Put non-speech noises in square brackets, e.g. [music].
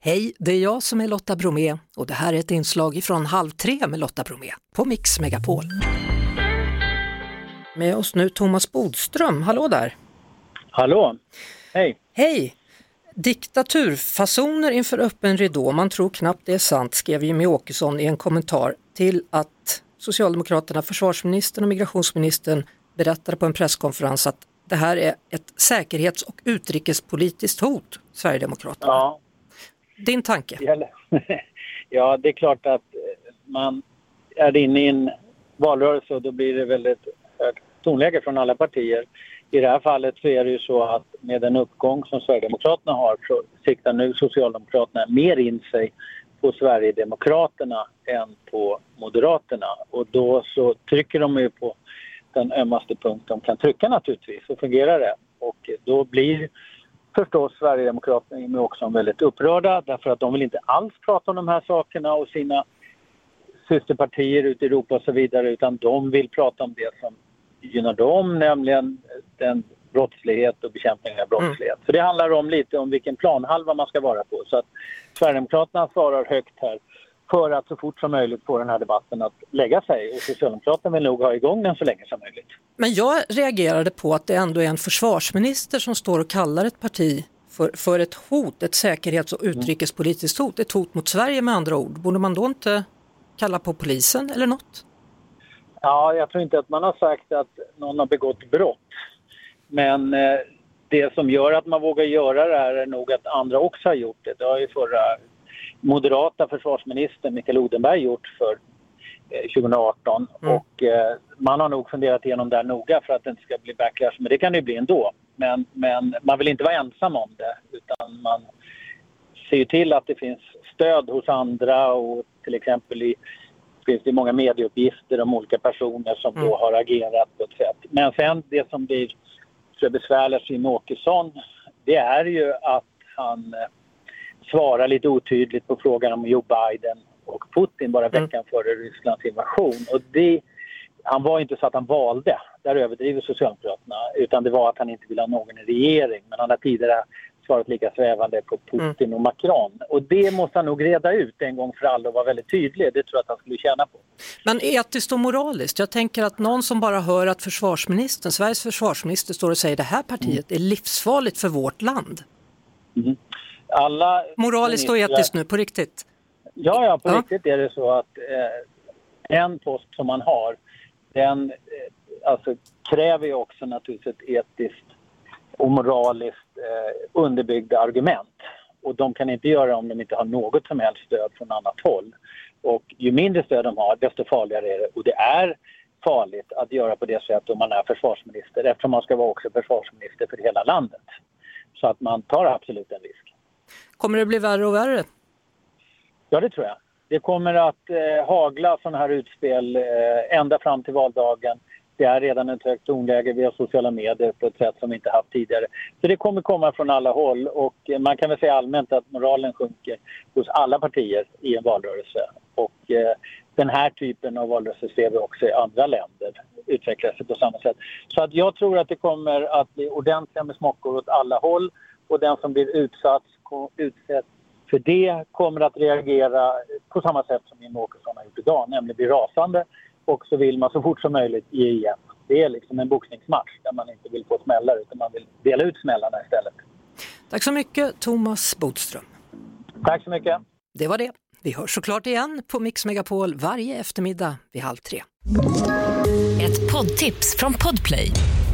Hej, det är jag som är Lotta Bromé och det här är ett inslag från Halv tre med Lotta Bromé på Mix Megapol. Med oss nu Thomas Bodström, hallå där! Hallå, hej! Hej! Diktaturfasoner inför öppen ridå, man tror knappt det är sant, skrev Jimmy Åkesson i en kommentar till att Socialdemokraterna, försvarsministern och migrationsministern berättade på en presskonferens att det här är ett säkerhets och utrikespolitiskt hot, Sverigedemokraterna. Ja, din tanke? [laughs] ja, det är klart att eh, man är inne i en valrörelse och då blir det väldigt högt tonläge från alla partier. I det här fallet så är det ju så att med den uppgång som Sverigedemokraterna har så siktar nu Socialdemokraterna mer in sig på Sverigedemokraterna än på Moderaterna och då så trycker de ju på den ömmaste punkt de kan trycka naturligtvis, så fungerar det. Och då blir förstås Sverigedemokraterna med också väldigt upprörda därför att de vill inte alls prata om de här sakerna och sina systerpartier ute i Europa och så vidare utan de vill prata om det som gynnar dem, nämligen den brottslighet och bekämpning av brottslighet. Mm. Så det handlar om lite om vilken planhalva man ska vara på. Så att Sverigedemokraterna svarar högt här för att så fort som möjligt få den här debatten att lägga sig och Socialdemokraterna vill nog ha igång den så länge som möjligt. Men jag reagerade på att det ändå är en försvarsminister som står och kallar ett parti för, för ett hot, ett säkerhets och utrikespolitiskt hot, ett hot mot Sverige med andra ord. Borde man då inte kalla på polisen eller något? Ja, jag tror inte att man har sagt att någon har begått brott. Men eh, det som gör att man vågar göra det här är nog att andra också har gjort det. Det har ju förra moderata försvarsministern Mikael Odenberg gjort för 2018 mm. och eh, man har nog funderat igenom det här noga för att det inte ska bli backlash, men det kan det ju bli ändå. Men, men man vill inte vara ensam om det utan man ser ju till att det finns stöd hos andra och till exempel i finns det många medieuppgifter om olika personer som mm. då har agerat på ett sätt. Men sen det som blir besvärligt för Jimmie Åkesson det är ju att han svarar lite otydligt på frågan om Joe Biden och Putin bara mm. veckan mm. före Rysslands invasion. Och det, han var inte så att han valde, där överdriver Socialdemokraterna, utan det var att han inte ville ha någon i regering. Men han har tidigare svarat lika svävande på Putin mm. och Macron. Och det måste han nog reda ut en gång för alla och vara väldigt tydlig. Det tror jag att han skulle tjäna på. Men etiskt och moraliskt, jag tänker att någon som bara hör att försvarsministern, Sveriges försvarsminister står och säger det här partiet mm. är livsfarligt för vårt land. Mm. Alla Moraliskt och etiskt nu, på riktigt? Ja, ja, på ja. riktigt är det så att eh, en post som man har, den eh, alltså, kräver ju också naturligtvis ett etiskt och moraliskt eh, underbyggda argument. Och de kan inte göra om de inte har något som helst stöd från annat håll. Och ju mindre stöd de har, desto farligare är det. Och det är farligt att göra på det sättet om man är försvarsminister eftersom man ska vara också försvarsminister för hela landet. Så att man tar absolut en risk. Kommer det bli värre och värre? Ja, det tror jag. Det kommer att eh, hagla sådana här utspel eh, ända fram till valdagen. Det är redan ett högt tonläge via sociala medier på ett sätt som vi inte haft tidigare. Så det kommer komma från alla håll och eh, man kan väl säga allmänt att moralen sjunker hos alla partier i en valrörelse. Och eh, den här typen av valrörelse ser vi också i andra länder utveckla sig på samma sätt. Så att jag tror att det kommer att bli ordentliga med smockor åt alla håll och den som blir utsatt, utsatt för det kommer att reagera på samma sätt som Jimmie Åkesson har gjort idag, nämligen bli rasande och så vill man så fort som möjligt ge igen. Det är liksom en boxningsmatch där man inte vill få smällar utan man vill dela ut smällarna istället. Tack så mycket Thomas Bodström. Tack så mycket. Det var det. Vi hörs såklart igen på Mix Megapol varje eftermiddag vid halv tre. Ett poddtips från Podplay.